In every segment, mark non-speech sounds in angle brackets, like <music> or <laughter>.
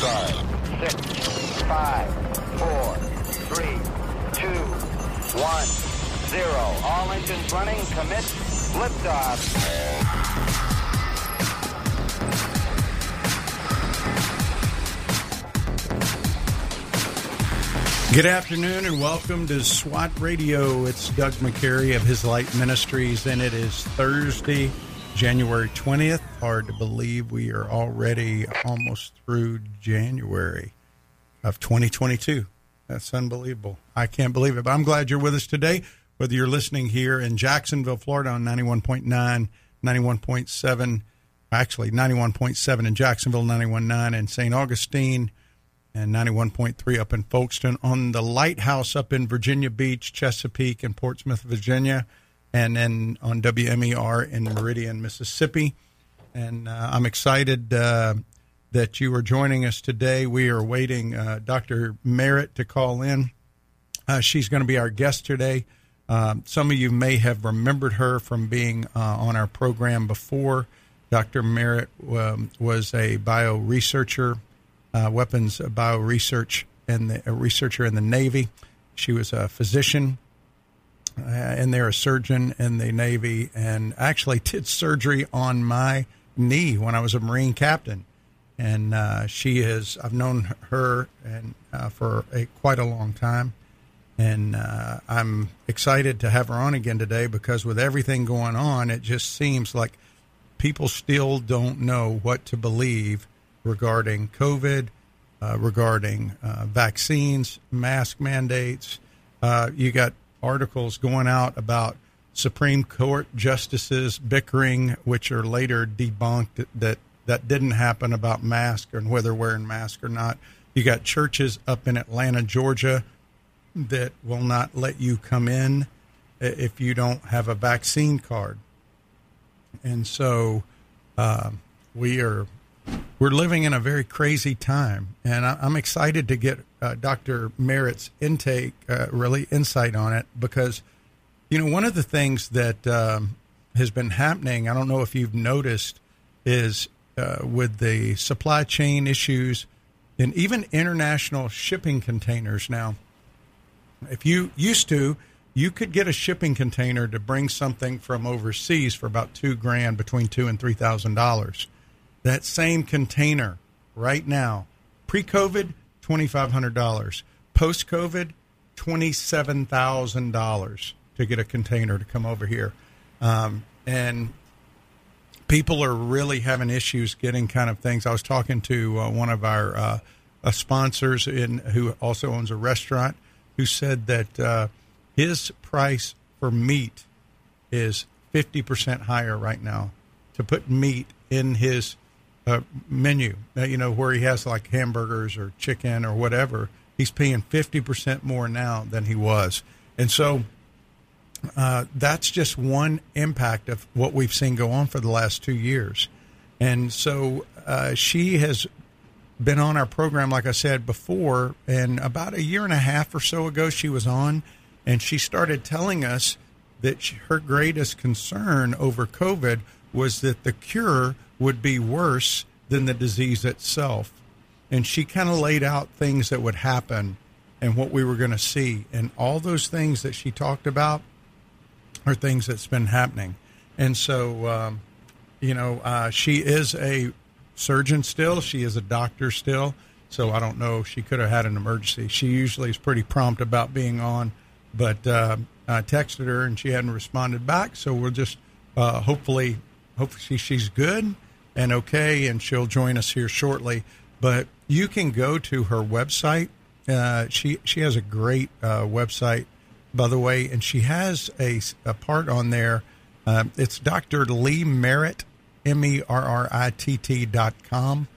Five, six, five, four, three, two, one, zero. All engines running. Commit. Liftoff. Good afternoon and welcome to SWAT Radio. It's Doug McCary of His Light Ministries, and it is Thursday, January 20th. Hard to believe we are already almost through January of 2022. That's unbelievable. I can't believe it, but I'm glad you're with us today, whether you're listening here in Jacksonville, Florida on 91.9, 91.7, actually 91.7 in Jacksonville, 91.9 in St. Augustine and 91.3 up in Folkestone on the Lighthouse up in Virginia Beach, Chesapeake, and Portsmouth, Virginia, and then on WMER in Meridian, Mississippi. And uh, I'm excited uh, that you are joining us today. We are waiting uh, Dr. Merritt to call in. Uh, she's going to be our guest today. Um, some of you may have remembered her from being uh, on our program before. Dr. Merritt um, was a bio researcher uh, weapons bio research and a researcher in the Navy. She was a physician, uh, and they're a surgeon in the Navy, and actually <laughs> did surgery on my knee when I was a Marine captain. And uh, she is, I've known her and uh, for a, quite a long time. And uh, I'm excited to have her on again today because with everything going on, it just seems like people still don't know what to believe regarding COVID, uh, regarding uh, vaccines, mask mandates. Uh, you got articles going out about Supreme Court justices bickering, which are later debunked that that didn't happen about mask and whether wearing mask or not. You got churches up in Atlanta, Georgia, that will not let you come in if you don't have a vaccine card. And so uh, we are we're living in a very crazy time, and I'm excited to get uh, Dr. Merritt's intake, uh, really insight on it, because you know one of the things that um, has been happening. I don't know if you've noticed is uh, with the supply chain issues and even international shipping containers now. If you used to, you could get a shipping container to bring something from overseas for about two grand, between two and three thousand dollars that same container right now, pre COVID, $2,500. Post COVID, $27,000 to get a container to come over here. Um, and people are really having issues getting kind of things. I was talking to uh, one of our uh, uh, sponsors in who also owns a restaurant who said that uh, his price for meat is 50% higher right now to put meat in his uh, menu, uh, you know, where he has like hamburgers or chicken or whatever, he's paying 50% more now than he was. And so uh, that's just one impact of what we've seen go on for the last two years. And so uh, she has been on our program, like I said before, and about a year and a half or so ago, she was on, and she started telling us that she, her greatest concern over COVID was that the cure would be worse than the disease itself. And she kind of laid out things that would happen and what we were going to see. And all those things that she talked about are things that's been happening. And so, um, you know, uh, she is a surgeon still, she is a doctor still. So I don't know. If she could have had an emergency. She usually is pretty prompt about being on, but uh, I texted her and she hadn't responded back. So we'll just uh, hopefully, hopefully she's good and okay, and she'll join us here shortly. But you can go to her website. Uh, she she has a great uh, website, by the way, and she has a, a part on there. Uh, it's Dr. Lee Merritt, M E R R I T T dot com.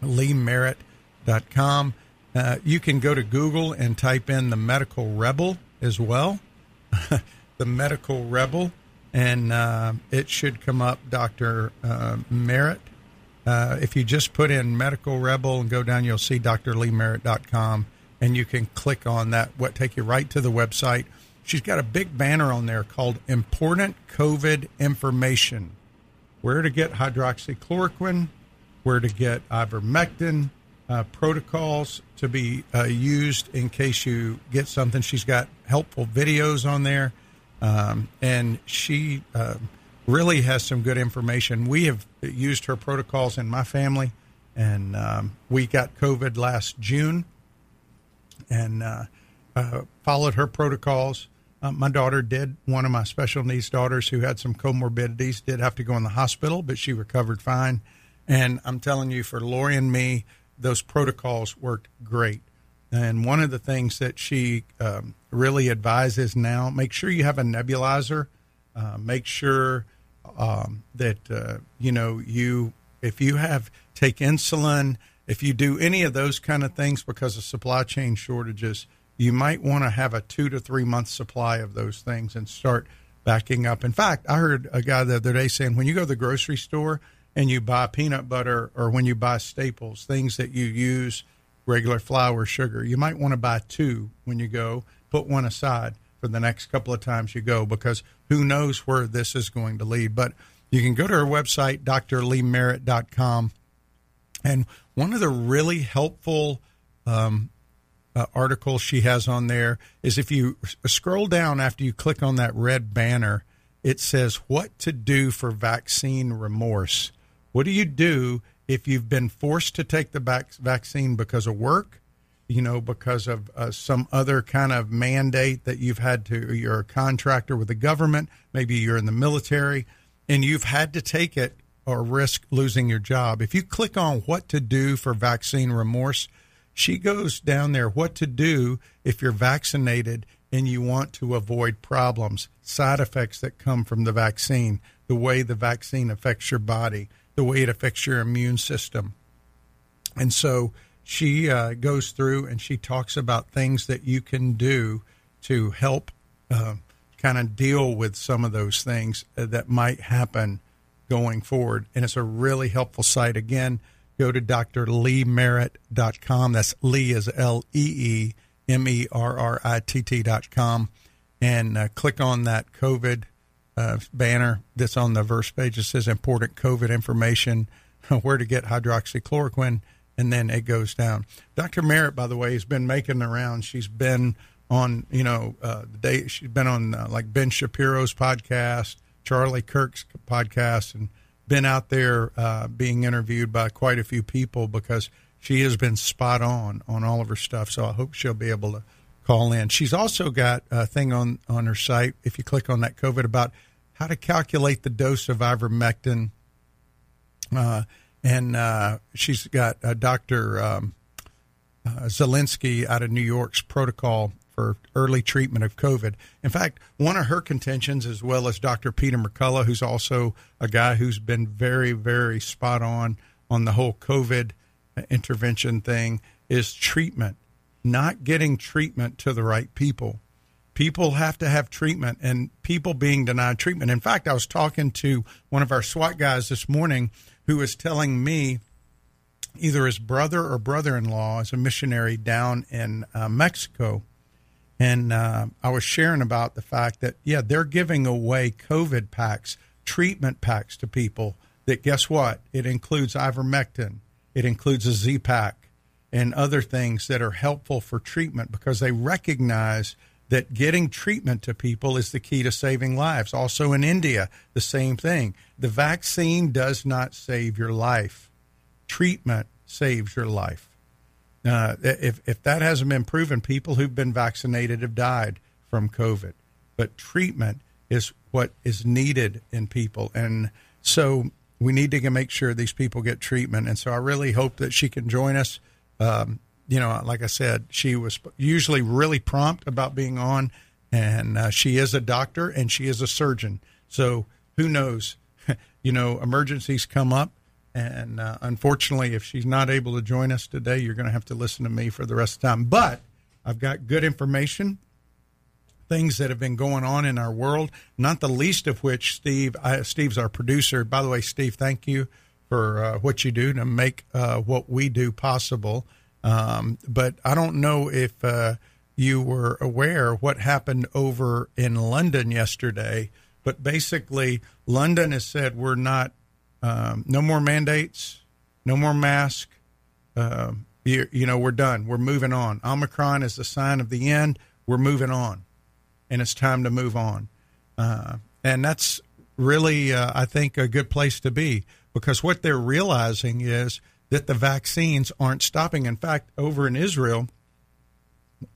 Lee Merritt dot com. Uh, you can go to Google and type in the Medical Rebel as well. <laughs> the Medical Rebel and uh, it should come up Dr. Uh, Merritt. Uh, if you just put in Medical Rebel and go down, you'll see drleemerritt.com, and you can click on that. What take you right to the website. She's got a big banner on there called "Important COVID Information." Where to get hydroxychloroquine, where to get ivermectin, uh, protocols to be uh, used in case you get something. She's got helpful videos on there, um, and she uh, really has some good information. We have used her protocols in my family, and um, we got COVID last June, and uh, uh, followed her protocols. Uh, my daughter did. One of my special needs daughters who had some comorbidities did have to go in the hospital, but she recovered fine. And I'm telling you, for Lori and me, those protocols worked great. And one of the things that she um, really advises now make sure you have a nebulizer. Uh, make sure um, that, uh, you know, you, if you have, take insulin, if you do any of those kind of things because of supply chain shortages, you might want to have a two to three month supply of those things and start backing up. In fact, I heard a guy the other day saying when you go to the grocery store, and you buy peanut butter or when you buy staples, things that you use regular flour, sugar, you might want to buy two when you go, put one aside for the next couple of times you go because who knows where this is going to lead. But you can go to her website, drleemerritt.com. And one of the really helpful um, uh, articles she has on there is if you scroll down after you click on that red banner, it says what to do for vaccine remorse. What do you do if you've been forced to take the vac- vaccine because of work, you know, because of uh, some other kind of mandate that you've had to, you're a contractor with the government, maybe you're in the military, and you've had to take it or risk losing your job. If you click on what to do for vaccine remorse, she goes down there what to do if you're vaccinated and you want to avoid problems, side effects that come from the vaccine, the way the vaccine affects your body the way it affects your immune system. And so she uh, goes through and she talks about things that you can do to help uh, kind of deal with some of those things uh, that might happen going forward. And it's a really helpful site. Again, go to drleemerritt.com. That's Lee is L E E M E R R I T T.com. And uh, click on that COVID uh, banner that's on the verse page. It says important COVID information, <laughs> where to get hydroxychloroquine, and then it goes down. Dr. Merritt, by the way, has been making the rounds. She's been on, you know, uh, the day she's been on uh, like Ben Shapiro's podcast, Charlie Kirk's podcast, and been out there uh, being interviewed by quite a few people because she has been spot on on all of her stuff. So I hope she'll be able to call in. She's also got a thing on on her site. If you click on that COVID about how to calculate the dose of ivermectin. Uh, and uh, she's got uh, Dr. Um, uh, Zelinsky out of New York's protocol for early treatment of COVID. In fact, one of her contentions, as well as Dr. Peter McCullough, who's also a guy who's been very, very spot on on the whole COVID intervention thing, is treatment, not getting treatment to the right people people have to have treatment and people being denied treatment. In fact, I was talking to one of our SWAT guys this morning who was telling me either his brother or brother in law is a missionary down in uh, Mexico. And uh, I was sharing about the fact that, yeah, they're giving away COVID packs, treatment packs to people that guess what? It includes ivermectin, it includes a Z pack, and other things that are helpful for treatment because they recognize that getting treatment to people is the key to saving lives. Also in India, the same thing. The vaccine does not save your life. Treatment saves your life. Uh, if, if that hasn't been proven, people who've been vaccinated have died from COVID. But treatment is what is needed in people. And so we need to make sure these people get treatment. And so I really hope that she can join us. Um, you know, like I said, she was usually really prompt about being on, and uh, she is a doctor and she is a surgeon. So who knows? <laughs> you know, emergencies come up, and uh, unfortunately, if she's not able to join us today, you're going to have to listen to me for the rest of the time. But I've got good information, things that have been going on in our world, not the least of which Steve. I, Steve's our producer. By the way, Steve, thank you for uh, what you do to make uh, what we do possible. Um, but I don't know if uh, you were aware what happened over in London yesterday. But basically, London has said we're not, um, no more mandates, no more mask. Uh, You, you know, we're done. We're moving on. Omicron is the sign of the end. We're moving on, and it's time to move on. Uh, and that's really, uh, I think, a good place to be because what they're realizing is that the vaccines aren't stopping. In fact, over in Israel,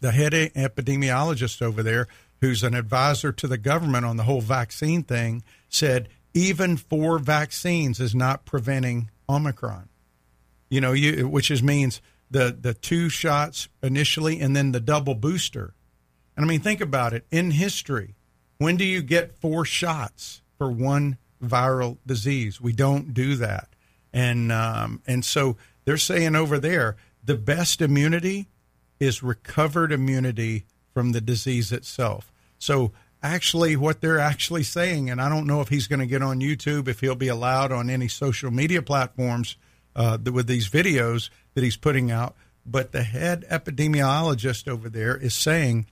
the head epidemiologist over there, who's an advisor to the government on the whole vaccine thing, said even four vaccines is not preventing Omicron. You know, you which is means the the two shots initially and then the double booster. And I mean, think about it. In history, when do you get four shots for one viral disease? We don't do that, and um, and so they're saying over there the best immunity is recovered immunity from the disease itself. So actually what they're actually saying, and I don't know if he's going to get on YouTube, if he'll be allowed on any social media platforms uh, with these videos that he's putting out. But the head epidemiologist over there is saying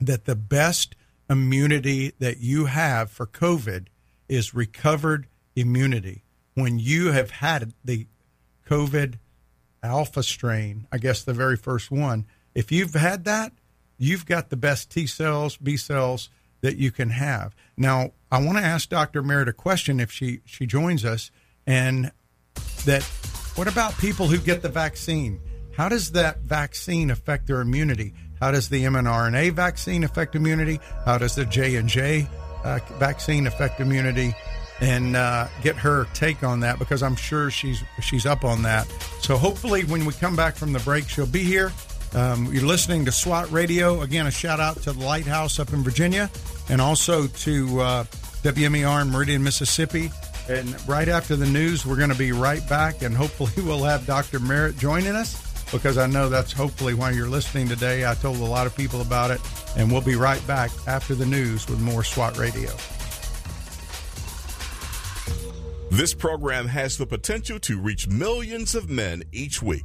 that the best immunity that you have for COVID is recovered immunity. When you have had the COVID alpha strain, I guess the very first one, if you've had that, you've got the best T cells, B cells that you can have. Now, I want to ask Dr. Merritt a question if she, she joins us, and that what about people who get the vaccine? How does that vaccine affect their immunity? How does the mRNA vaccine affect immunity? How does the J and J uh, vaccine affect immunity? And uh, get her take on that because I'm sure she's she's up on that. So hopefully, when we come back from the break, she'll be here um, you're listening to SWAT Radio. Again, a shout out to the Lighthouse up in Virginia and also to uh, WMER in Meridian, Mississippi. And right after the news, we're going to be right back, and hopefully, <laughs> we'll have Dr. Merritt joining us because I know that's hopefully why you're listening today. I told a lot of people about it, and we'll be right back after the news with more SWAT Radio. This program has the potential to reach millions of men each week.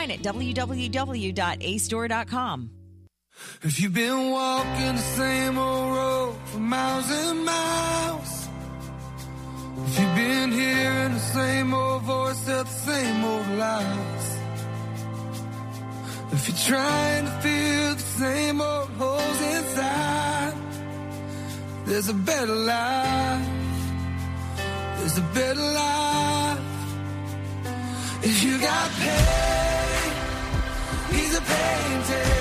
at www.acedoor.com. If you've been walking the same old road for miles and miles, if you've been hearing the same old voice at the same old lies, if you're trying to fill the same old holes inside, there's a better life. There's a better life. If you got pain, he's a pain taker.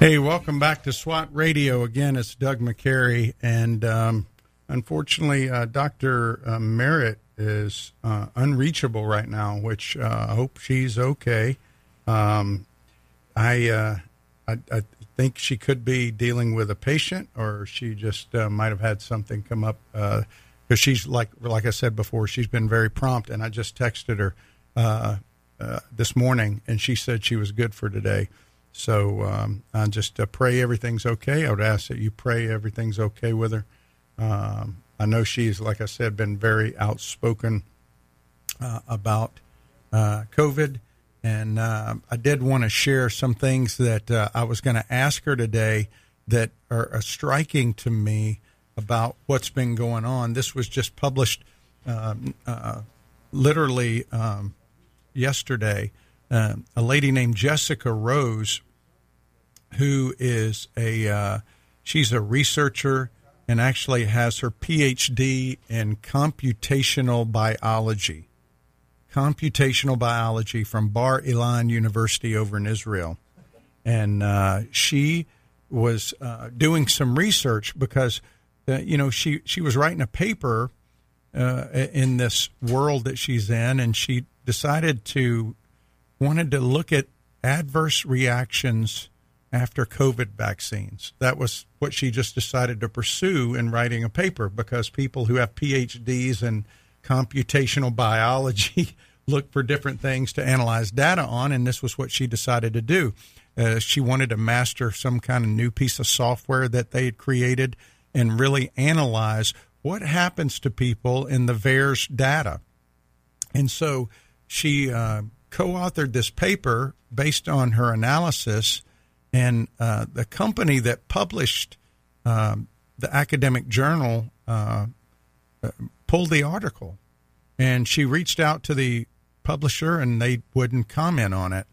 Hey, welcome back to SWAT Radio. Again, it's Doug McCary, and um, unfortunately, uh, Dr. Uh, Merritt is uh, unreachable right now, which uh, I hope she's okay. Um, I, uh, I, I think she could be dealing with a patient, or she just uh, might have had something come up because she's like like I said before, she's been very prompt, and I just texted her uh, this morning, and she said she was good for today. So um, I just uh, pray everything's okay. I would ask that you pray everything's okay with her. Um, I know she's, like I said, been very outspoken uh, about uh, COVID. And uh, I did want to share some things that uh, I was going to ask her today that are, striking to me about what's been going on. This was just published um, literally um, yesterday uh, a lady named Jessica Rose, who is a uh, she's a researcher and actually has her PhD in computational biology. Computational biology from Bar Ilan University over in Israel. and uh, she was uh, doing some research because uh, you know she she was writing a paper uh, in this world that she's in, and she decided to wanted to look at adverse reactions after COVID vaccines. That was what she just decided to pursue in writing a paper because people who have PhDs in computational biology <laughs> look for different things to analyze data on, and this was what she decided to do. Uh, she wanted to master some kind of new piece of software that they had created and really analyze what happens to people in the VAERS data. And so she uh, co authored this paper based on her analysis, and uh, the company that published um, the academic journal uh, uh pulled the article. And she reached out to the publisher, and they wouldn't comment on it.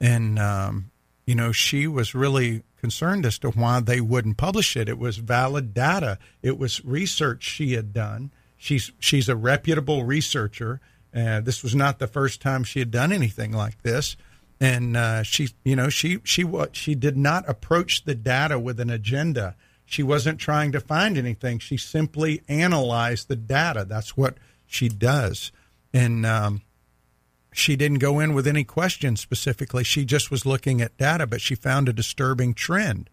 And um, you know, she was really concerned as to why they wouldn't publish it. It was valid data. It was research she had done. She's she's a reputable researcher. Uh, this was not the first time she had done anything like this, and uh, she, you know, she she what she did not approach the data with an agenda. She wasn't trying to find anything. She simply analyzed the data. That's what she does, and um, she didn't go in with any questions specifically. She just was looking at data, but she found a disturbing trend.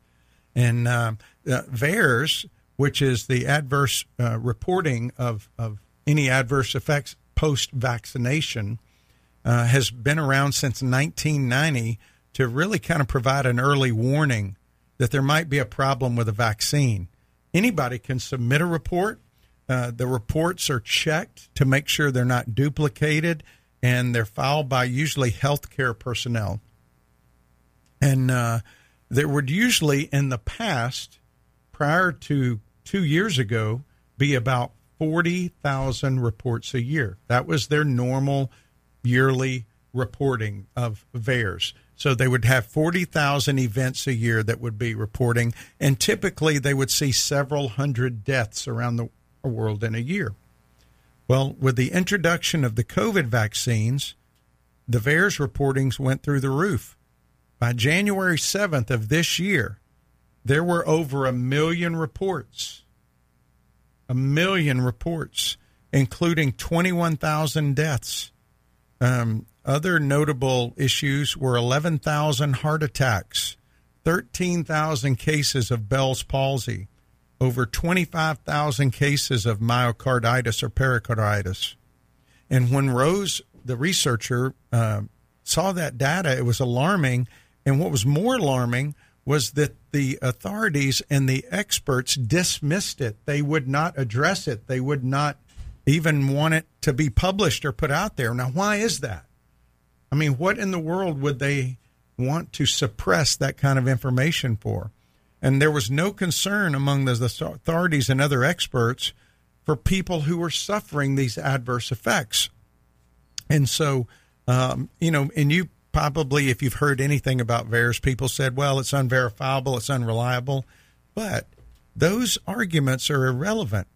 And uh, uh, VAERS, which is the adverse uh, reporting of, of any adverse effects post vaccination, uh, has been around since 1990 to really kind of provide an early warning that there might be a problem with a vaccine. Anybody can submit a report. Uh, the reports are checked to make sure they're not duplicated and they're filed by usually healthcare personnel. And uh, there would usually, in the past, prior to two years ago, be about 40,000 reports a year. That was their normal yearly reporting of VAERS. So they would have 40,000 events a year that would be reporting, and typically they would see several hundred deaths around the world in a year. Well, with the introduction of the COVID vaccines, the VAERS reportings went through the roof. By January 7th of this year, there were over a million reports. A million reports, including 21,000 deaths. Um, other notable issues were 11,000 heart attacks, 13,000 cases of Bell's palsy, over 25,000 cases of myocarditis or pericarditis. And when Rose, the researcher, uh, saw that data, it was alarming. And what was more alarming was that the authorities and the experts dismissed it. They would not address it, they would not even want it to be published or put out there. Now, why is that? I mean, what in the world would they want to suppress that kind of information for? And there was no concern among the authorities and other experts for people who were suffering these adverse effects. And so, um, you know, and you probably, if you've heard anything about VAERS, people said, well, it's unverifiable, it's unreliable. But those arguments are irrelevant.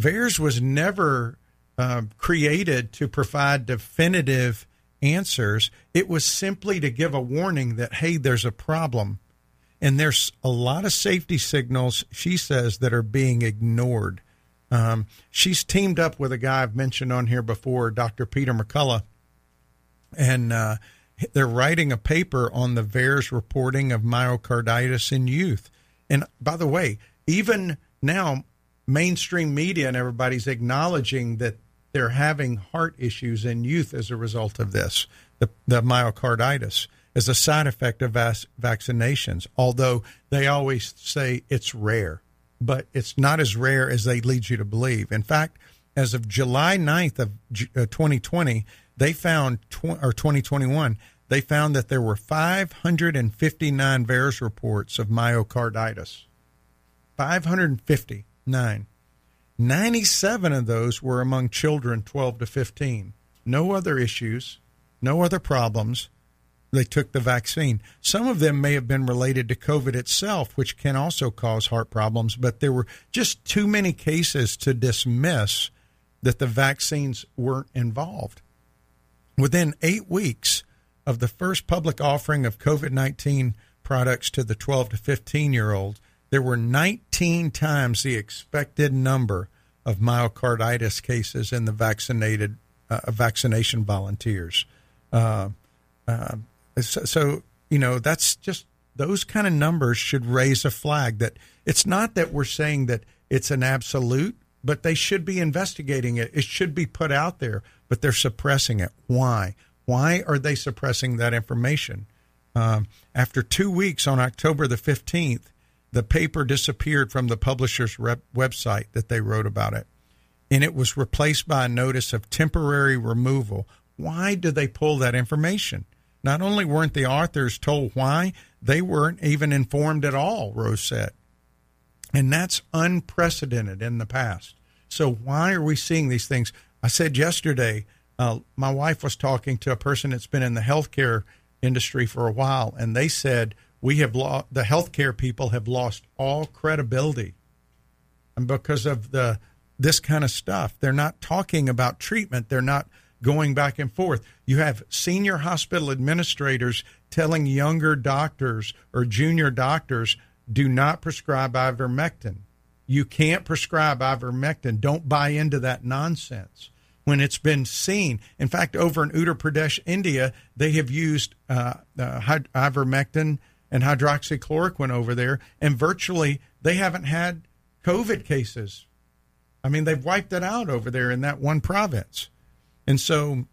VAERS was never uh, created to provide definitive answers. It was simply to give a warning that, hey, there's a problem. And there's a lot of safety signals, she says, that are being ignored. Um, she's teamed up with a guy I've mentioned on here before, Dr. Peter McCullough, and uh, they're writing a paper on the VAERS reporting of myocarditis in youth. And by the way, even now, mainstream media and everybody's acknowledging that they're having heart issues in youth as a result of this, the, the myocarditis as a side effect of vac- vaccinations, although they always say it's rare, but it's not as rare as they lead you to believe. In fact, as of July 9th of 2020, uh, they found, tw- or 2021, they found that there were 559 VAERS reports of myocarditis. 559. 97 of those were among children 12 to 15. No other issues, no other problems they took the vaccine. Some of them may have been related to COVID itself, which can also cause heart problems, but there were just too many cases to dismiss that the vaccines weren't involved. Within eight weeks of the first public offering of COVID 19 products to the 12 to 15 year olds, there were 19 times the expected number of myocarditis cases in the vaccinated uh, vaccination volunteers. Uh, uh, so, so, you know, that's just those kind of numbers should raise a flag that it's not that we're saying that it's an absolute, but they should be investigating it. It should be put out there, but they're suppressing it. Why? Why are they suppressing that information? Um, after two weeks on October the 15th, the paper disappeared from the publisher's rep- website that they wrote about it, and it was replaced by a notice of temporary removal. Why did they pull that information? Not only weren't the authors told why, they weren't even informed at all, Rose said. And that's unprecedented in the past. So, why are we seeing these things? I said yesterday, uh, my wife was talking to a person that's been in the healthcare industry for a while, and they said we have lost the healthcare people have lost all credibility, and because of the this kind of stuff, they're not talking about treatment. They're not going back and forth. You have senior hospital administrators telling younger doctors or junior doctors do not prescribe ivermectin. You can't prescribe ivermectin. Don't buy into that nonsense when it's been seen. In fact, over in Uttar Pradesh, India, they have used uh, uh, ivermectin and hydroxychloroquine over there, and virtually they haven't had COVID cases. I mean, they've wiped it out over there in that one province. And so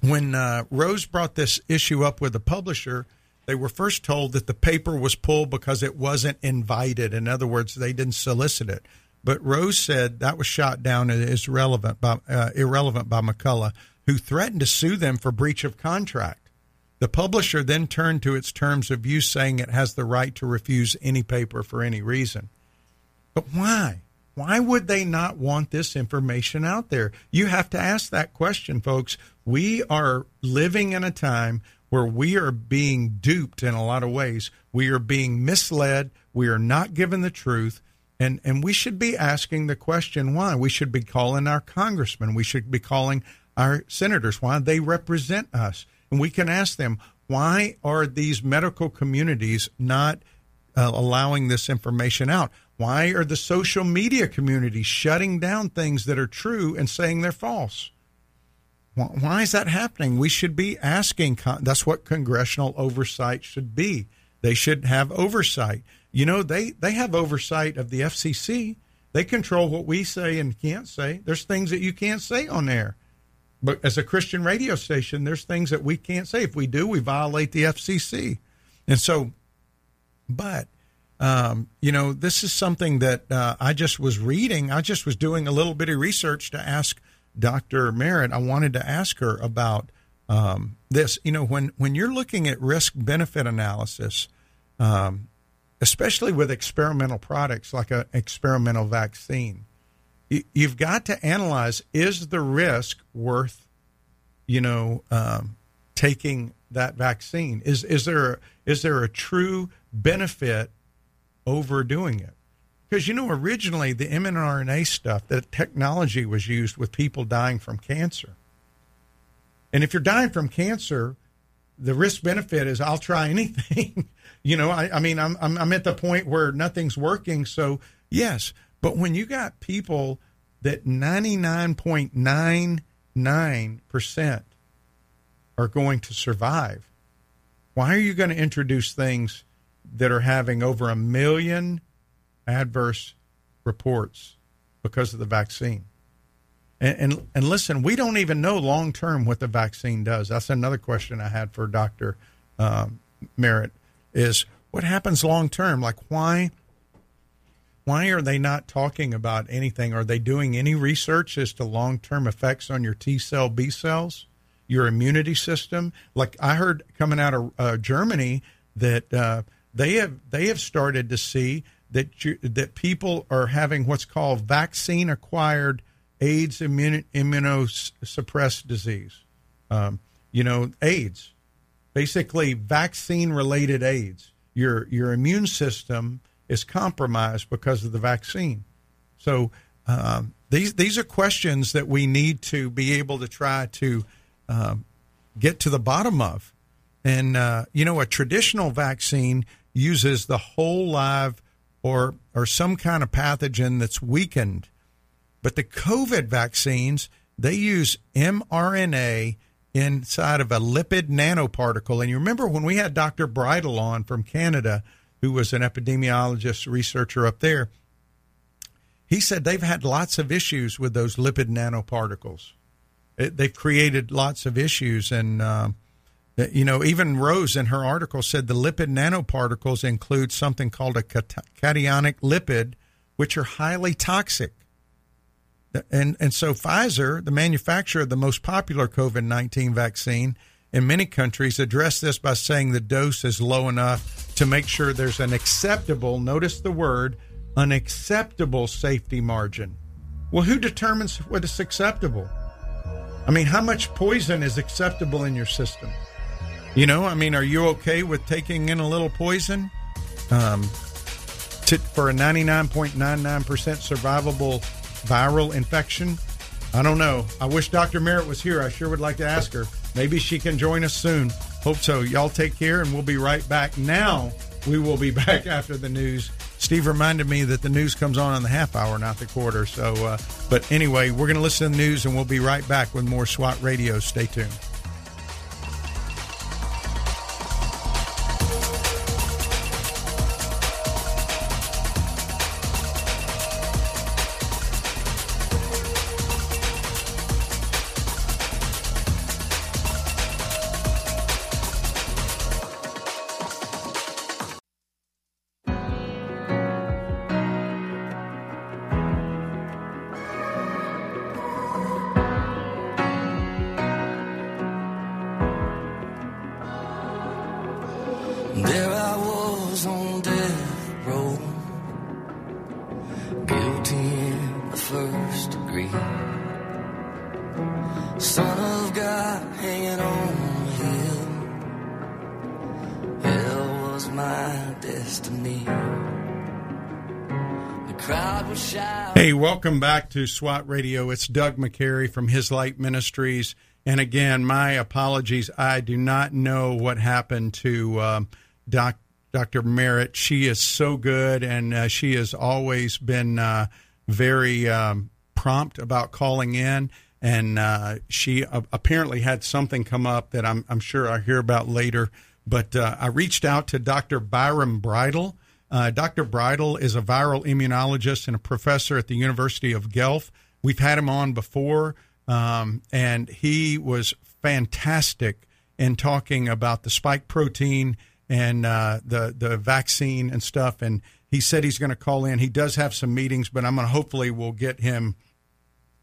when uh, Rose brought this issue up with the publisher, they were first told that the paper was pulled because it wasn't invited. In other words, they didn't solicit it. But Rose said that was shot down as irrelevant by, uh, irrelevant by McCullough, who threatened to sue them for breach of contract. The publisher then turned to its terms of use, saying it has the right to refuse any paper for any reason. But why? Why would they not want this information out there? You have to ask that question, folks. We are living in a time where we are being duped in a lot of ways. We are being misled. We are not given the truth. And, and we should be asking the question why. We should be calling our congressmen. We should be calling our senators why they represent us. And we can ask them, why are these medical communities not uh, allowing this information out? Why are the social media communities shutting down things that are true and saying they're false? Why is that happening? We should be asking. That's what congressional oversight should be. They should have oversight. You know, they, they have oversight of the FCC. They control what we say and can't say. There's things that you can't say on air. But as a Christian radio station, there's things that we can't say. If we do, we violate the FCC. And so, but um, you know, this is something that uh, I just was reading. I just was doing a little bit of research to ask Dr. Merritt. I wanted to ask her about um, this. You know, when when you're looking at risk benefit analysis, um, especially with experimental products like an experimental vaccine, you, have got to analyze: is the risk worth, you know, um, taking that vaccine? Is is there is there a true benefit overdoing it. Because, you know, originally the mRNA stuff, the technology was used with people dying from cancer. And if you're dying from cancer, the risk benefit is I'll try anything. <laughs> you know, I, I mean, I'm, I'm, I'm at the point where nothing's working. So, yes. But when you got people that 99.99% are going to survive, why are you going to introduce things that are having over a million adverse reports because of the vaccine. And, and, and listen, we don't even know long term what the vaccine does. That's another question I had for Doctor um, Merritt. Is what happens long term? Like why? Why are they not talking about anything? Are they doing any research as to long term effects on your T cell, B cells, your immunity system? Like I heard coming out of uh, Germany that uh, they have they have started to see that you, that people are having what's called vaccine acquired AIDS immun, immunosuppressed disease. Um, you know, AIDS, basically vaccine related AIDS. Your your immune system is compromised because of the vaccine. So um, these these are questions that we need to be able to try to um, get to the bottom of And uh, you know, a traditional vaccine uses the whole live or or some kind of pathogen that's weakened. But the COVID vaccines, they use mRNA inside of a lipid nanoparticle. And you remember when we had Dr. Bridle on from Canada, who was an epidemiologist researcher up there, he said they've had lots of issues with those lipid nanoparticles. It, they've created lots of issues. And, um, you know, even Rose in her article said the lipid nanoparticles include something called a cationic lipid, which are highly toxic. And, and so Pfizer, the manufacturer of the most popular COVID 19 vaccine in many countries, addressed this by saying the dose is low enough to make sure there's an acceptable, notice the word, unacceptable safety margin. Well, who determines what is acceptable? I mean, how much poison is acceptable in your system? You know, I mean, are you okay with taking in a little poison um, to, for a 99.99% survivable viral infection? I don't know. I wish Dr. Merritt was here. I sure would like to ask her. Maybe she can join us soon. Hope so. Y'all take care, and we'll be right back. Now, we will be <laughs> back after the news. Steve reminded me that the news comes on in the half hour, not the quarter. So, uh, but anyway, we're going to listen to the news, and we'll be right back with more SWAT Radio. Stay tuned. Welcome back to SWAT Radio. It's Doug McCary from His Light Ministries. And again, my apologies. I do not know what happened to um, Doc, Dr. Merritt. She is so good, and uh, she has always been uh, very um, prompt about calling in. And uh, she uh, apparently had something come up that I'm, I'm sure I'll hear about later. But uh, I reached out to Dr. Byram Bridle uh, Dr. Bridle is a viral immunologist and a professor at the University of Guelph. We've had him on before, um, and he was fantastic in talking about the spike protein and uh, the the vaccine and stuff. And he said he's going to call in. He does have some meetings, but I'm going to hopefully we'll get him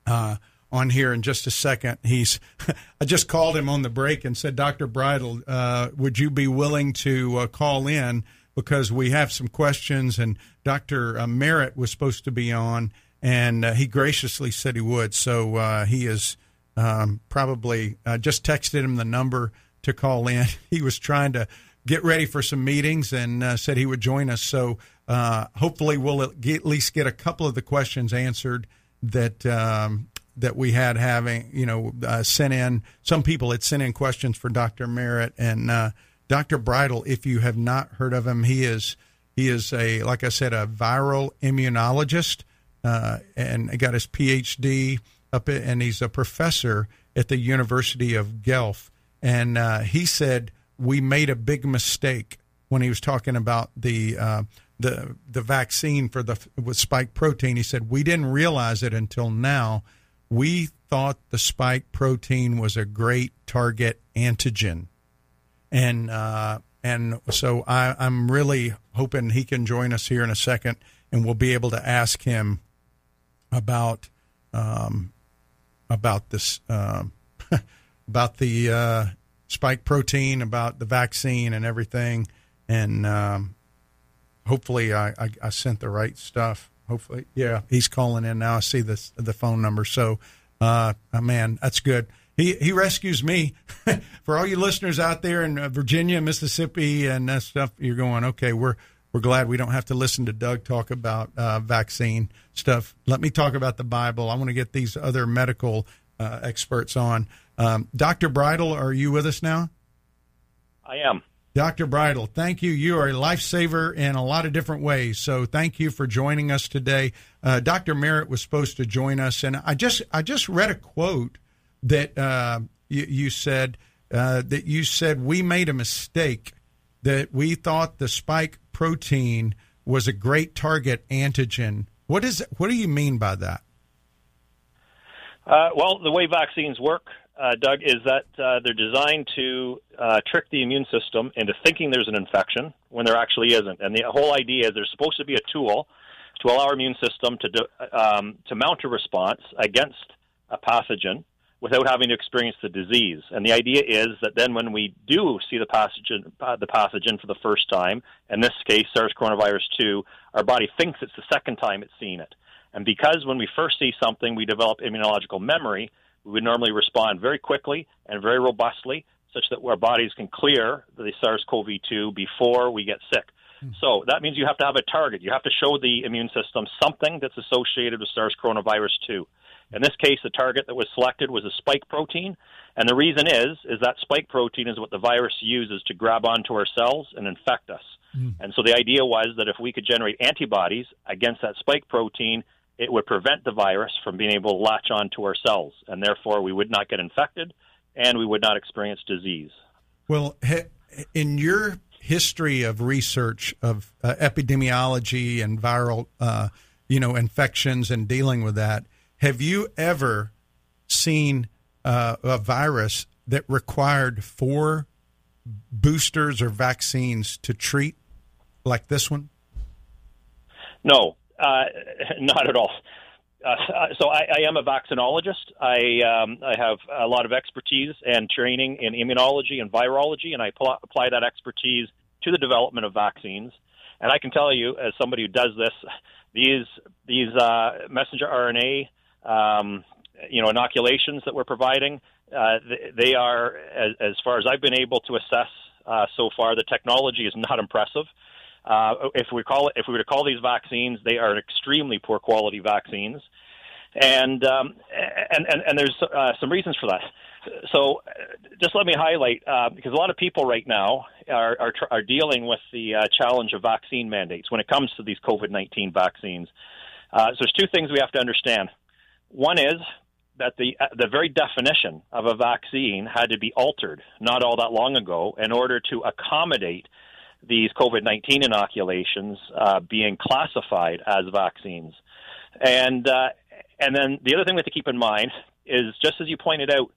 uh, on here in just a second. He's <laughs> I just called him on the break and said, Dr. Bridle, uh, would you be willing to uh, call in? because we have some questions, and Dr. Uh, Merritt was supposed to be on, and uh, he graciously said he would. So uh, he is um, probably uh, just texted him the number to call in. <laughs> He was trying to get ready for some meetings and said he would join us. So hopefully we'll at least get a couple of the questions answered that um, that we had having you know uh, sent in. Some people had sent in questions for Dr. Merritt, and uh, Dr. Bridle, if you have not heard of him, he is he is a like I said a viral immunologist, uh, and got his PhD up, and he's a professor at the University of Guelph. And uh, he said we made a big mistake when he was talking about the uh, the the vaccine for the with spike protein. He said we didn't realize it until now. We thought the spike protein was a great target antigen and uh, and so I, I'm really hoping he can join us here in a second, and we'll be able to ask him about um, about this uh, <laughs> about the uh, spike protein, about the vaccine, and everything, and um, hopefully I, I, I, sent the right stuff. Hopefully, yeah, he's calling in now. I see this the phone number. So, uh, man, that's good he he rescues me. <laughs> For all you listeners out there in uh, Virginia, Mississippi, and that stuff, you're going okay. We're we're glad we don't have to listen to Doug talk about uh, vaccine stuff. Let me talk about the Bible. I want to get these other medical uh, experts on. Um, Doctor Bridle, are you with us now? I am. Dr. Bridle, thank you. You are a lifesaver in a lot of different ways. So thank you for joining us today. Uh, Dr. Merritt was supposed to join us, and I just I just read a quote that uh, you, you, said uh, that you said we made a mistake that we thought the spike protein was a great target antigen. What is what do you mean by that? Uh, well, the way vaccines work, uh, Doug, is that uh, they're designed to uh, trick the immune system into thinking there's an infection when there actually isn't. And the whole idea is there's supposed to be a tool to allow our immune system to do, um, to mount a response against a pathogen without having to experience the disease. And the idea is that then when we do see the pathogen, uh, the pathogen for the first time, in this case SARS coronavirus 2, our body thinks it's the second time it's seen it. And because when we first see something, we develop immunological memory, we would normally respond very quickly and very robustly, such that our bodies can clear the SARS CoV 2 before we get sick. Hmm. So that means you have to have a target. You have to show the immune system something that's associated with SARS coronavirus 2. In this case, the target that was selected was a spike protein, and the reason is is that spike protein is what the virus uses to grab onto our cells and infect us. Mm. And so the idea was that if we could generate antibodies against that spike protein, it would prevent the virus from being able to latch onto our cells, and therefore we would not get infected and we would not experience disease. Well, in your history of research of uh, epidemiology and viral, uh, you know, infections and dealing with that, have you ever seen uh, a virus that required four boosters or vaccines to treat, like this one? No, uh, <laughs> not at all. Uh, so I, I, am a vaccinologist. I um, I have a lot of expertise and training in immunology and virology, and I pl- apply that expertise to the development of vaccines. And I can tell you, as somebody who does this, these these uh, messenger RNA, um, you know, inoculations that we're providing, uh, they are, as, as, far as I've been able to assess uh, so far, the technology is not impressive. Uh, if we call it, if we were to call these vaccines, they are extremely poor quality vaccines, and um, and, and and there's uh, some reasons for that. So, uh, just let me highlight uh, because a lot of people right now are are, are dealing with the uh, challenge of vaccine mandates when it comes to these COVID nineteen vaccines. Uh, so, there's two things we have to understand. One is that the the very definition of a vaccine had to be altered not all that long ago in order to accommodate these COVID 19 inoculations uh, being classified as vaccines. And, uh, and then the other thing we have to keep in mind is just as you pointed out,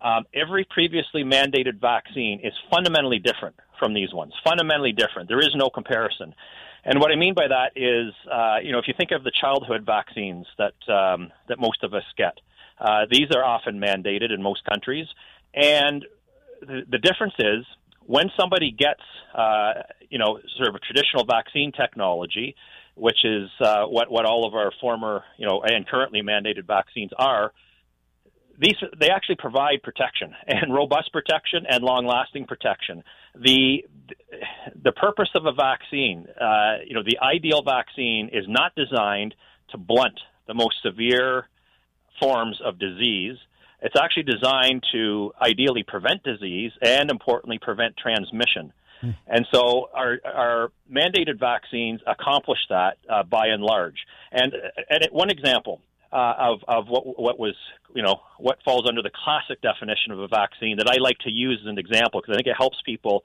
um, every previously mandated vaccine is fundamentally different from these ones. Fundamentally different. There is no comparison. And what I mean by that is, uh, you know, if you think of the childhood vaccines that um, that most of us get, uh, these are often mandated in most countries, and the, the difference is when somebody gets, uh, you know, sort of a traditional vaccine technology, which is uh, what what all of our former, you know, and currently mandated vaccines are, these they actually provide protection <laughs> and robust protection and long-lasting protection. The the purpose of a vaccine, uh, you know, the ideal vaccine is not designed to blunt the most severe forms of disease it's actually designed to ideally prevent disease and, importantly, prevent transmission. Mm. And so our, our mandated vaccines accomplish that uh, by and large. And, and one example uh, of, of what, what was, you know, what falls under the classic definition of a vaccine that I like to use as an example because I think it helps people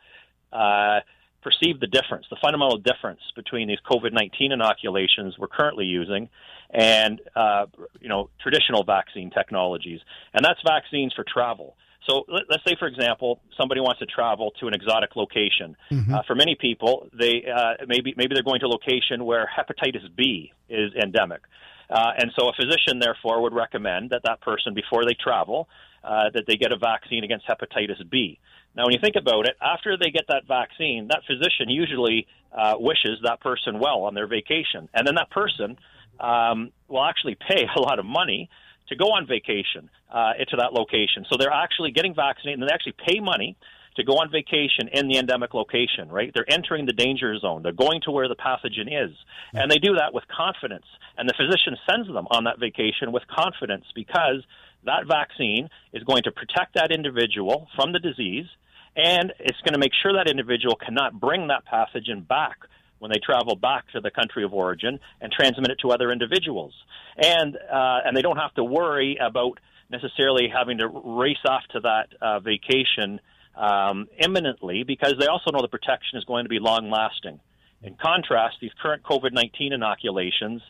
uh, perceive the difference, the fundamental difference between these COVID 19 inoculations we're currently using and uh, you know traditional vaccine technologies, and that's vaccines for travel. So let, us say, for example, somebody wants to travel to an exotic location. Mm-hmm. Uh, for many people, they uh, maybe maybe they're going to a location where hepatitis B is endemic, uh, and so a physician therefore would recommend that that person before they travel uh, that they get a vaccine against hepatitis B. Now, when you think about it, after they get that vaccine, that physician usually uh, wishes that person well on their vacation, and then that person um, will actually pay <laughs> a lot of money to go on vacation uh, to that location. So they're actually getting vaccinated, and they actually pay money to go on vacation in the endemic location, right? They're entering the danger zone. They're going to where the pathogen is. And they do that with confidence. And the physician sends them on that vacation with confidence because that vaccine is going to protect that individual from the disease and it's going to make sure that individual cannot bring that pathogen back when they travel back to the country of origin and transmit it to other individuals. And uh, and they don't have to worry about necessarily having to race off to that uh, vacation um, imminently because they also know the protection is going to be long lasting. In contrast, these current COVID 19 inoculations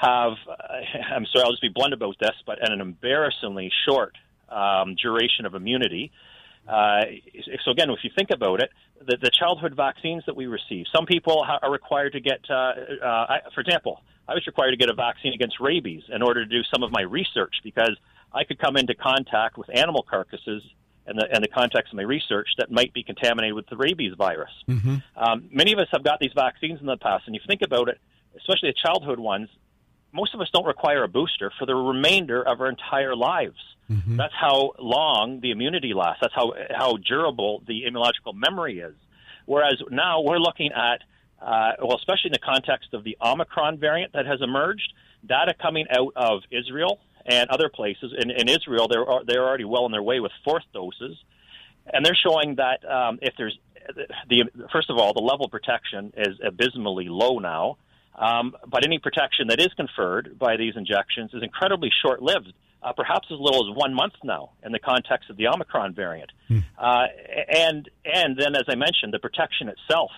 have, uh, <laughs> I'm sorry, I'll just be blunt about this, but an embarrassingly short um, duration of immunity. Uh, so again, if you think about it, the, the, childhood vaccines that we receive, some people ha- are required to get, uh, uh, I, for example, I was required to get a vaccine against rabies in order to do some of my research because I could come into contact with animal carcasses and the, in the context of my research that might be contaminated with the rabies virus. Mm-hmm. Um, many of us have got these vaccines in the past, and you think about it, especially the childhood ones, most of us don't require a booster for the remainder of our entire lives. Mm-hmm. That's how long the immunity lasts. That's how how durable the immunological memory is. Whereas now we're looking at, uh, well, especially in the context of the Omicron variant that has emerged, data coming out of Israel and other places. In, in Israel, they're they're already well on their way with fourth doses, and they're showing that um, if there's the first of all, the level of protection is abysmally low now. Um, but any protection that is conferred by these injections is incredibly short-lived, uh, perhaps as little as one month now in the context of the Omicron variant. Hmm. Uh, and and then, as I mentioned, the protection itself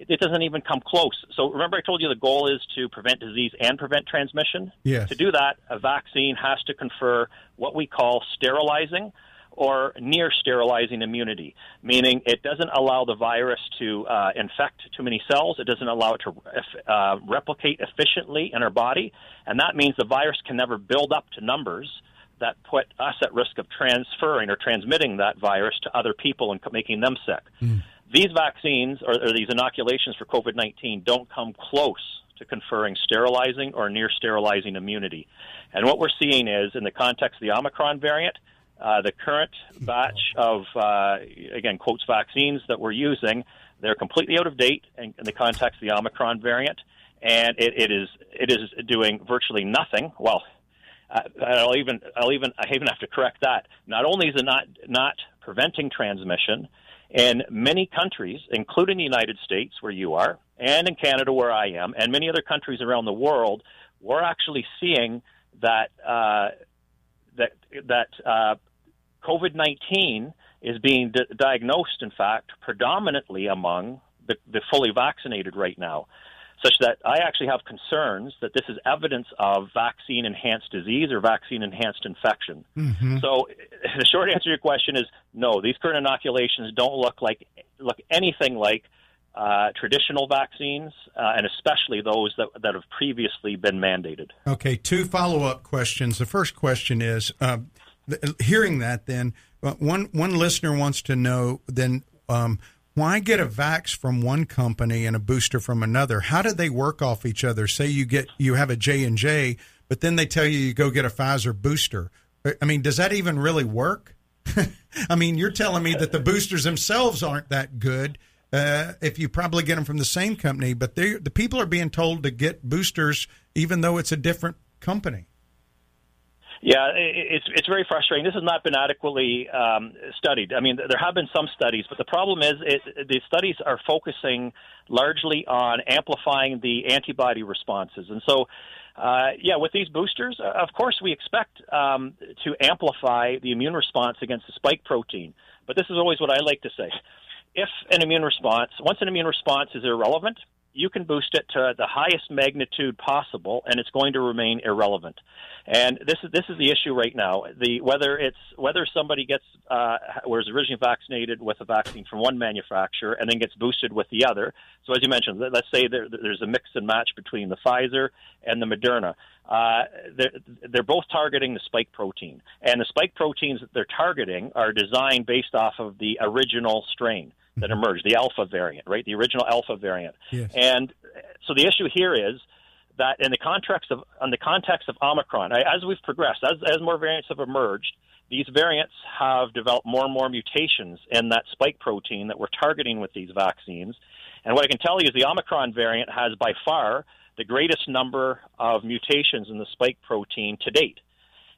it doesn't even come close. So remember, I told you the goal is to prevent disease and prevent transmission. Yes. To do that, a vaccine has to confer what we call sterilizing or near sterilizing immunity, meaning it doesn't allow the virus to uh, infect too many cells. It doesn't allow it to uh, replicate efficiently in our body, and that means the virus can never build up to numbers that put us at risk of transferring or transmitting that virus to other people and making them sick. Mm. These vaccines or, or these inoculations for COVID 19 don't come close to conferring sterilizing or near sterilizing immunity. And what we're seeing is, in the context of the Omicron variant, uh, the current batch of, uh, again, quotes vaccines that we're using, they're completely out of date in, in the context of the Omicron variant, and it, it is it is doing virtually nothing. Well, uh, I'll even I'll even I even have to correct that. Not only is it not not preventing transmission, in many countries, including the United States, where you are, and in Canada, where I am, and many other countries around the world, we're actually seeing that uh, that that uh, COVID nineteen is being di- diagnosed, in fact, predominantly among the, the fully vaccinated right now such that I actually have concerns that this is evidence of vaccine enhanced disease or vaccine enhanced infection. Mm-hmm. So <laughs> the short answer to your question is no, these current inoculations don't look like look anything like uh, traditional vaccines, uh, and especially those that, that have previously been mandated. Okay, two follow up questions. The first question is uh, hearing that, then, uh, one, one listener wants to know then um, why get a vax from one company and a booster from another? How do they work off each other? Say you get you have a J and J, but then they tell you you go get a Pfizer booster. I mean, does that even really work? <laughs> I mean, you're telling me that the boosters themselves aren't that good. Uh, if you probably get them from the same company, but the people are being told to get boosters even though it's a different company. Yeah, it's it's very frustrating. This has not been adequately um, studied. I mean, there have been some studies, but the problem is it, the studies are focusing largely on amplifying the antibody responses, and so. Uh, yeah, with these boosters, uh, of course, we expect um, to amplify the immune response against the spike protein. But this is always what I like to say. If an immune response, once an immune response is irrelevant, you can boost it to the highest magnitude possible, and it's going to remain irrelevant. And this is this is the issue right now. The whether it's whether somebody gets uh, was originally vaccinated with a vaccine from one manufacturer and then gets boosted with the other. So as you mentioned, let's say there, there's a mix and match between the Pfizer and the Moderna. Uh, they're, they're both targeting the spike protein, and the spike proteins that they're targeting are designed based off of the original strain that emerged, the alpha variant, right? The original alpha variant. Yes. And so the issue here is that in the context of in the context of Omicron, as we've progressed, as, as more variants have emerged, these variants have developed more and more mutations in that spike protein that we're targeting with these vaccines. And what I can tell you is the Omicron variant has by far the greatest number of mutations in the spike protein to date.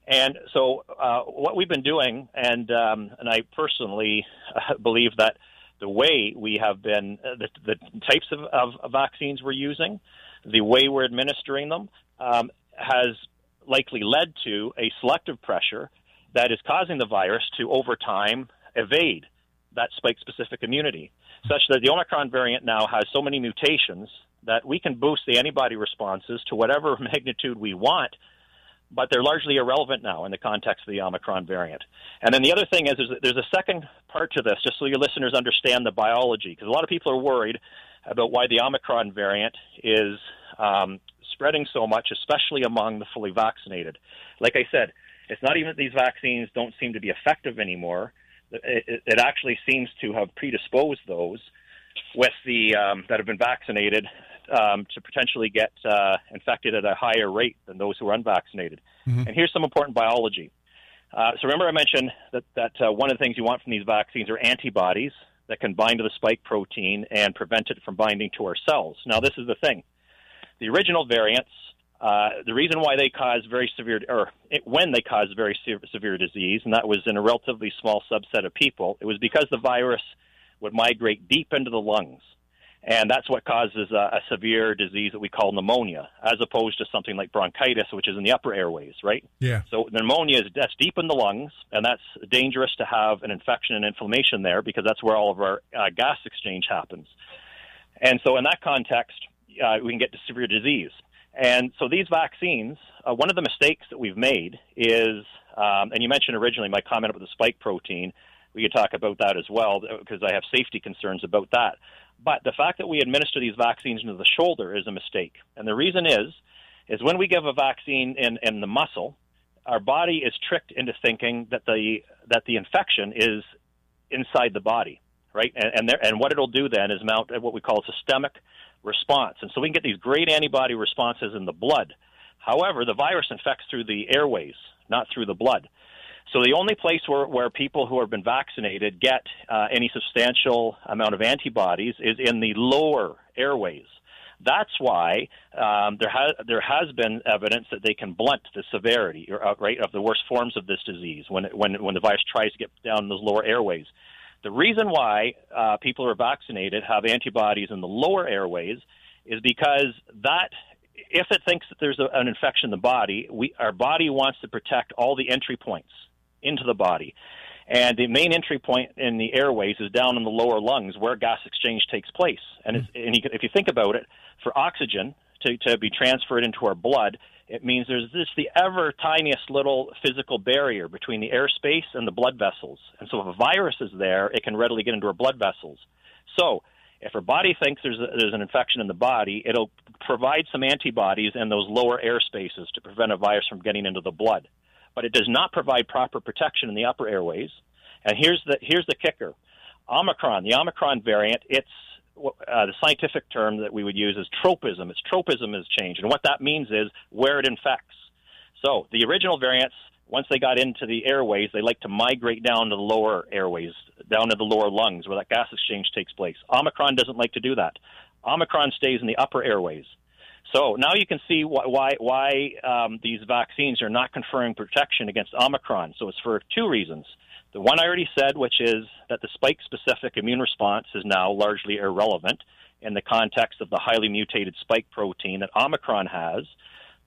And so, uh, what we've been doing, and um, and I personally uh, believe that the way we have been, uh, the, the types of, of, vaccines we're using, the way we're administering them, um, has likely led to a selective pressure that is causing the virus to, over time, evade that spike specific immunity, such that the Omicron variant now has so many mutations that we can boost the antibody responses to whatever <laughs> magnitude we want, but they're largely irrelevant now in the context of the Omicron variant. And then the other thing is, is there's a second part to this, just so your listeners understand the biology, because a lot of people are worried about why the Omicron variant is um, spreading so much, especially among the fully vaccinated. Like I said, it's not even that these vaccines don't seem to be effective anymore. It, it actually seems to have predisposed those with the um, that have been vaccinated um, to potentially get uh, infected at a higher rate than those who are unvaccinated. Mm-hmm. And here's some important biology. Uh, so remember, I mentioned that that uh, one of the things you want from these vaccines are antibodies that can bind to the spike protein and prevent it from binding to our cells. Now, this is the thing: the original variants uh, the reason why they cause very severe, or it, when they cause very se- severe disease, and that was in a relatively small subset of people, it was because the virus would migrate deep into the lungs. And that's what causes a, a severe disease that we call pneumonia, as opposed to something like bronchitis, which is in the upper airways, right? Yeah. So pneumonia is that's deep in the lungs, and that's dangerous to have an infection and inflammation there because that's where all of our uh, gas exchange happens. And so, in that context, uh, we can get to severe disease. And so these vaccines, uh, one of the mistakes that we've made is, um, and you mentioned originally my comment about the spike protein. We could talk about that as well because I have safety concerns about that. But the fact that we administer these vaccines into the shoulder is a mistake. And the reason is, is when we give a vaccine in, in the muscle, our body is tricked into thinking that the that the infection is inside the body, right? And and, there, and what it'll do then is mount what we call a systemic response. And so we can get these great antibody responses in the blood. However, the virus infects through the airways, not through the blood. So the only place where, where people who have been vaccinated get uh, any substantial amount of antibodies is in the lower airways. That's why um, there has there has been evidence that they can blunt the severity, or, uh, right, of the worst forms of this disease when it, when when the virus tries to get down those lower airways. The reason why uh, people who are vaccinated have antibodies in the lower airways is because that, if it thinks that there's a, an infection in the body, we, our body wants to protect all the entry points into the body. And the main entry point in the airways is down in the lower lungs where gas exchange takes place. And, and you, if you think about it, for oxygen to, to be transferred into our blood, it means there's just the ever tiniest little physical barrier between the airspace and the blood vessels. And so if a virus is there, it can readily get into our blood vessels. So if our body thinks there's, a, there's an infection in the body, it'll provide some antibodies in those lower air spaces to prevent a virus from getting into the blood. But it does not provide proper protection in the upper airways. And here's the, here's the kicker. Omicron, the Omicron variant, it's uh, the scientific term that we would use is tropism. Its tropism has changed, and what that means is where it infects. So the original variants, once they got into the airways, they like to migrate down to the lower airways, down to the lower lungs, where that gas exchange takes place. Omicron doesn't like to do that. Omicron stays in the upper airways. So now you can see why why, why um, these vaccines are not conferring protection against Omicron. So it's for two reasons. The one I already said, which is that the spike specific immune response is now largely irrelevant in the context of the highly mutated spike protein that Omicron has.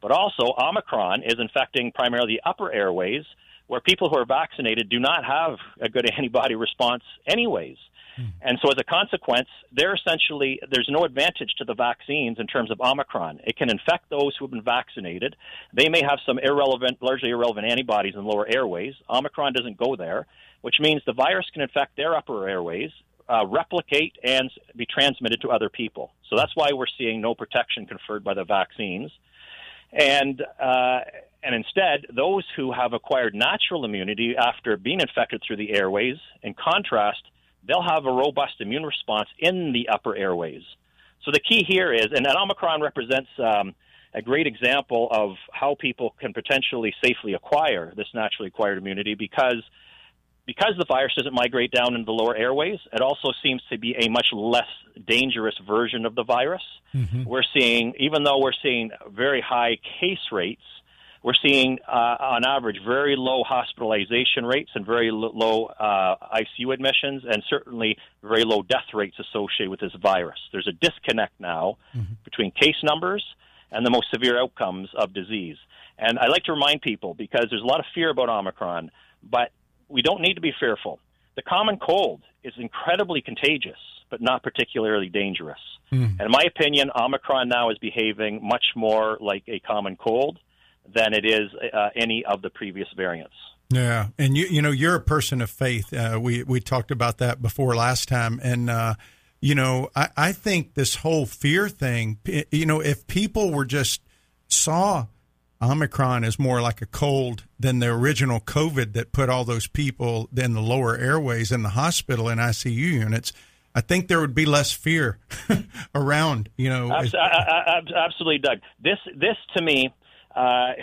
But also, Omicron is infecting primarily the upper airways, where people who are vaccinated do not have a good <laughs> antibody response, anyways. Hmm. And so, as a consequence, they're essentially there's no advantage to the vaccines in terms of Omicron. It can infect those who have been vaccinated. They may have some irrelevant, largely irrelevant antibodies in lower airways. Omicron doesn't go there, which means the virus can infect their upper airways, uh, replicate, and be transmitted to other people. So that's why we're seeing no protection conferred by the vaccines. And uh, and instead, those who have acquired natural immunity after being infected through the airways, in contrast, they'll have a robust immune response in the upper airways. So the key here is, and Omicron represents um, a great example of how people can potentially safely acquire this naturally acquired immunity because because the virus doesn't migrate down into the lower airways, it also seems to be a much less dangerous version of the virus. Mm-hmm. We're seeing, even though we're seeing very high case rates we're seeing, uh, on average, very low hospitalization rates and very low uh, ICU admissions, and certainly very low death rates associated with this virus. There's a disconnect now mm-hmm. between case numbers and the most severe outcomes of disease. And I like to remind people because there's a lot of fear about Omicron, but we don't need to be fearful. The common cold is incredibly contagious, but not particularly dangerous. Mm. And in my opinion, Omicron now is behaving much more like a common cold than it is uh, any of the previous variants. Yeah, and you you know you're a person of faith. Uh, we we talked about that before last time, and uh, you know I, I think this whole fear thing. You know, if people were just saw Omicron as more like a cold than the original COVID that put all those people in the lower airways in the hospital and ICU units, I think there would be less fear <laughs> around. You know, absolutely, Doug. This this to me uh,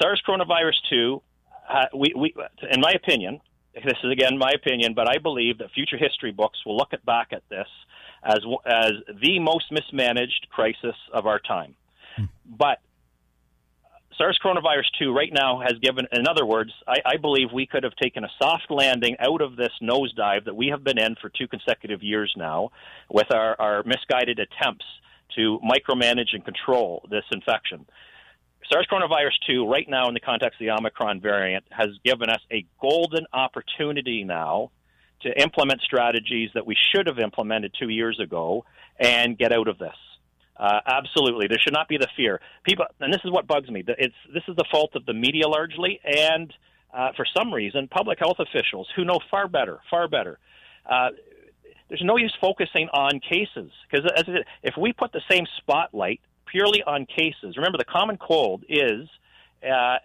SARS coronavirus 2, uh, we, we, in my opinion, this is again my opinion, but I believe that future history books will look at, back at this as, as the most mismanaged crisis of our time. Hmm. But SARS coronavirus 2 right now has given, in other words, I, I, believe we could have taken a soft landing out of this nosedive that we have been in for two consecutive years now with our, our misguided attempts to micromanage and control this infection. SARS coronavirus 2, right now in the context of the Omicron variant, has given us a golden opportunity now to implement strategies that we should have implemented two years ago and get out of this. Uh, absolutely, there should not be the fear. People, and this is what bugs me. It's this is the fault of the media largely, and uh, for some reason, public health officials who know far better, far better. Uh, there's no use focusing on cases because if we put the same spotlight purely on cases. Remember, the common cold is uh,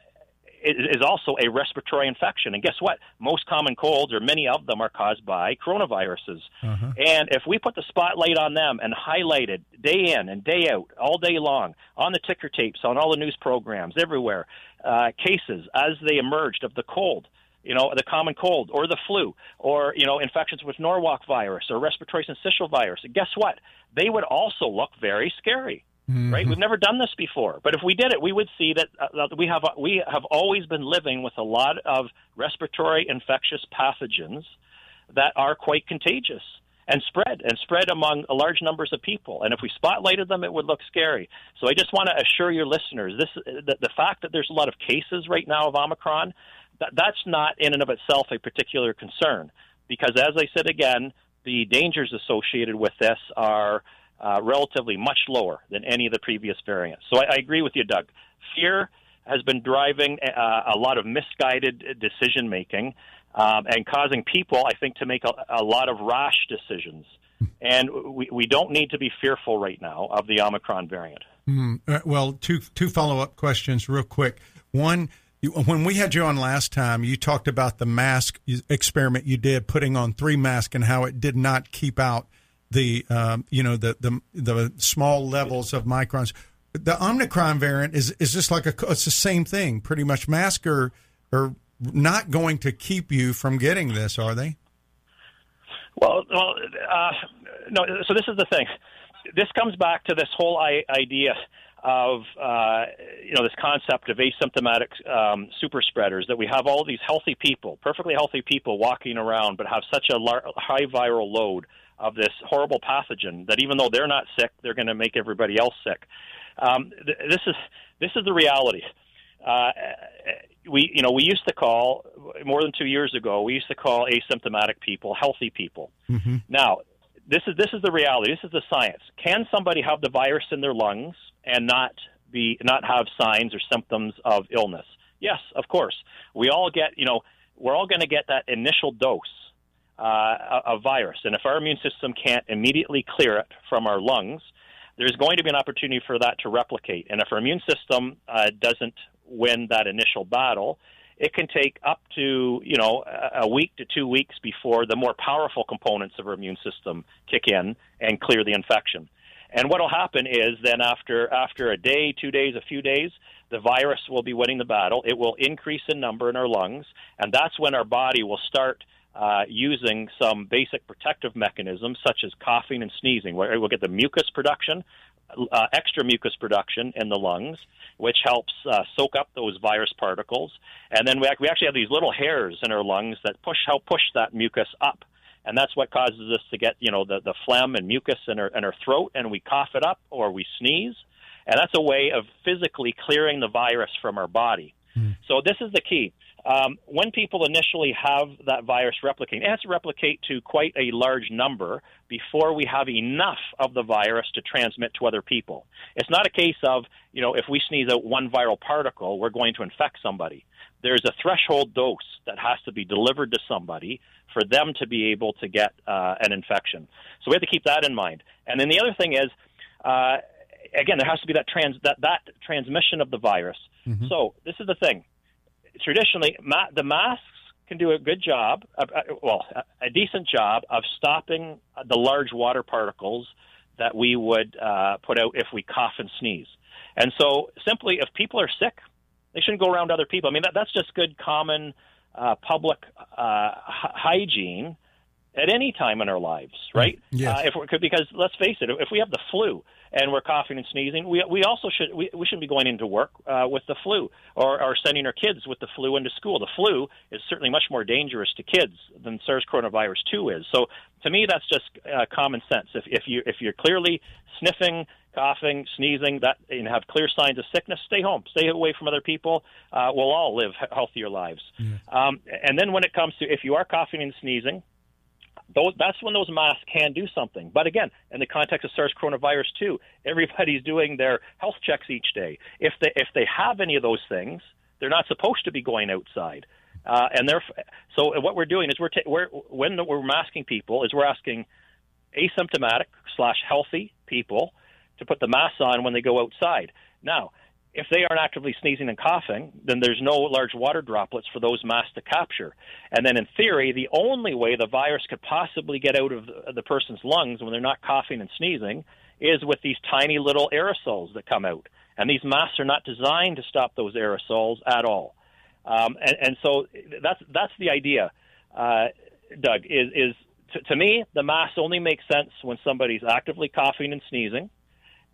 is also a respiratory infection. And guess what? Most common colds, or many of them, are caused by coronaviruses. Uh-huh. And if we put the spotlight on them and highlight it day in and day out, all day long, on the ticker tapes, on all the news programs, everywhere, uh, cases as they emerged of the cold, you know, the common cold or the flu or, you know, infections with Norwalk virus or respiratory syncytial virus, guess what? They would also look very scary. Mm-hmm. Right? We've never done this before, but if we did it, we would see that uh, we have we have always been living with a lot of respiratory infectious pathogens that are quite contagious and spread and spread among large numbers of people. And if we spotlighted them, it would look scary. So I just want to assure your listeners this the, the fact that there's a lot of cases right now of Omicron, that, that's not in and of itself a particular concern because, as I said again, the dangers associated with this are uh, relatively much lower than any of the previous variants. So I, I agree with you, Doug. Fear has been driving uh, a lot of misguided decision making um, and causing people, I think, to make a, a lot of rash decisions. And we, we don't need to be fearful right now of the Omicron variant. Mm, uh, well, two two follow up questions, real quick. One, you, when we had you on last time, you talked about the mask experiment you did, putting on three masks, and how it did not keep out the um, you know the, the the small levels of microns. The Omicron variant is is just like a it's the same thing. Pretty much, masks are are not going to keep you from getting this, are they? Well, well, uh, no. So this is the thing. This comes back to this whole idea of uh, you know this concept of asymptomatic um, super spreaders that we have all these healthy people, perfectly healthy people walking around, but have such a lar- high viral load of this horrible pathogen that even though they're not sick, they're going to make everybody else sick. Um, th- this is this is the reality. Uh, we you know we used to call more than two years ago we used to call asymptomatic people healthy people. Mm-hmm. Now this is this is the reality. This is the science. Can somebody have the virus in their lungs and not be not have signs or symptoms of illness? Yes, of course. We all get you know we're all going to get that initial dose uh, a virus. And if our immune system can't immediately clear it from our lungs, there's going to be an opportunity for that to replicate. And if our immune system uh, doesn't win that initial battle, it can take up to you know a week to two weeks before the more powerful components of our immune system kick in and clear the infection. And what will happen is then after after a day, two days, a few days, the virus will be winning the battle. It will increase in number in our lungs, and that's when our body will start uh, using some basic protective mechanisms such as coughing and sneezing, where we'll get the mucus production uh, extra mucus production in the lungs, which helps uh, soak up those virus particles. And then we, we actually have these little hairs in our lungs that push help push that mucus up. And that's what causes us to get, you know, the, the phlegm and mucus in our, in our throat, and we cough it up or we sneeze. And that's a way of physically clearing the virus from our body. Mm. So this is the key. Um, when people initially have that virus replicate, it has to replicate to quite a large number before we have enough of the virus to transmit to other people. It's not a case of, you know, if we sneeze out one viral particle, we're going to infect somebody. There's a threshold dose that has to be delivered to somebody for them to be able to get uh, an infection. So we have to keep that in mind. And then the other thing is, uh, again, there has to be that trans that that transmission of the virus. Mm-hmm. So this is the thing. Traditionally, ma- the masks can do a good job, uh, well, a, a, decent job of stopping the large water particles that we would uh, put out if we cough and sneeze. And so, simply, if people are sick, they shouldn't go around other people. I mean, that, that's just good common uh, public uh, h- hygiene at any time in our lives, right? Yes. Uh, if we're, because let's face it, if we have the flu and we're coughing and sneezing, we we also should we, we shouldn't be going into work uh, with the flu or, or sending our kids with the flu into school. The flu is certainly much more dangerous to kids than SARS coronavirus two is. So to me, that's just uh, common sense. If if you if you're clearly sniffing, coughing, sneezing, that and have clear signs of sickness, stay home, stay away from other people. Uh, we'll all live healthier lives. Um, and then when it comes to if you are coughing and sneezing those, that's when those masks can do something. But again, in the context of SARS coronavirus two, everybody's doing their health checks each day. If they, if they have any of those things, they're not supposed to be going outside. Uh, and they're, so what we're doing is we're, ta- we're when we're masking people is we're asking asymptomatic slash healthy people to put the mask on when they go outside. Now, if they aren't actively sneezing and coughing, then there's no large water droplets for those masks to capture. And then, in theory, the only way the virus could possibly get out of the person's lungs when they're not coughing and sneezing is with these tiny little aerosols that come out. And these masks are not designed to stop those aerosols at all. Um, and, and, so that's that's the idea, uh, Doug. Is is to, to me the mask only makes sense when somebody's actively coughing and sneezing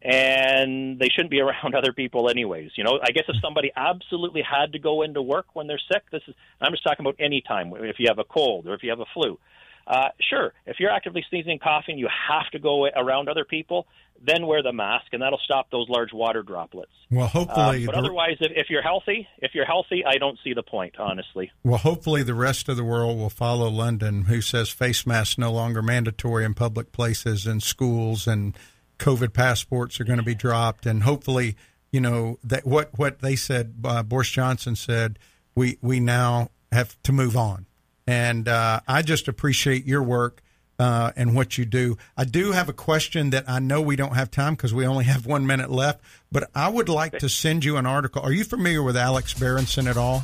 and they shouldn't be <laughs> around other people anyways. You know, I guess if somebody absolutely had to go into work when they're sick, this is I'm just talking about any time if you have a cold or if you have a flu. Uh, sure, if you're actively sneezing and coughing, you have to go around other people. Then wear the mask, and that'll stop those large water droplets. Well, hopefully, uh, but otherwise, if, if you're healthy, if you're healthy, I don't see the point, honestly. Well, hopefully, the rest of the world will follow London, who says face masks no longer mandatory in public places and schools and COVID passports are going to be dropped, and hopefully, you know that what what they said, uh, Boris Johnson said, we we now have to move on, and uh, I just appreciate your work. Uh, and what you do. I do have a question that I know we don't have time because we only have one minute left, but I would like to send you an article. Are you familiar with Alex Berenson at all,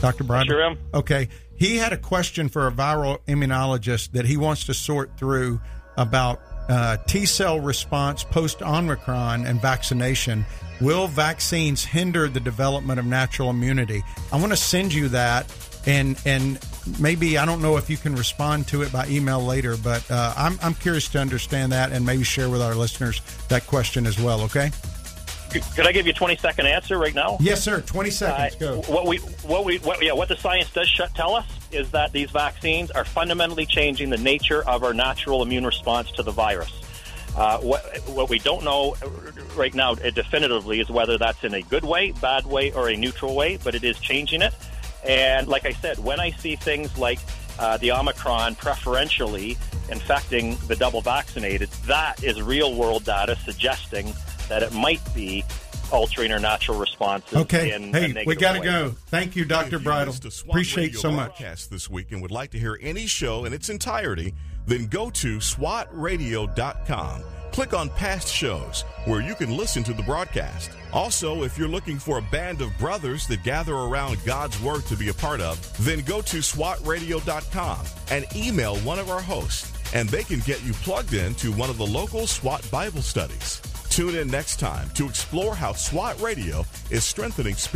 Dr. Brian? Sure am. Okay. He had a question for a viral immunologist that he wants to sort through about uh, T cell response post Omicron and vaccination. Will vaccines hinder the development of natural immunity? I want to send you that, and and maybe I don't know if you can respond to it by email later, but uh, I'm I'm curious to understand that and maybe share with our listeners that question as well. Okay. Could I give you a 20 second answer right now? Yes, sir. 20 seconds. Uh, Go. What we, what we, what, yeah, what the science does sh- tell us is that these vaccines are fundamentally changing the nature of our natural immune response to the virus. Uh, what, what we don't know right now uh, definitively is whether that's in a good way, bad way, or a neutral way, but it is changing it. And like I said, when I see things like uh, the Omicron preferentially infecting the double vaccinated, that is real world data suggesting that it might be altering our natural responses. Okay, in hey, we got to go. Thank you, Doctor Bridle. Appreciate so much. This week and would like to hear any show in its entirety, then go to swatradio.com. Click on past shows where you can listen to the broadcast. Also, if you're looking for a band of brothers that gather around God's Word to be a part of, then go to swatradio.com and email one of our hosts, and they can get you plugged in to one of the local SWAT Bible studies. Tune in next time to explore how SWAT Radio is strengthening spirit.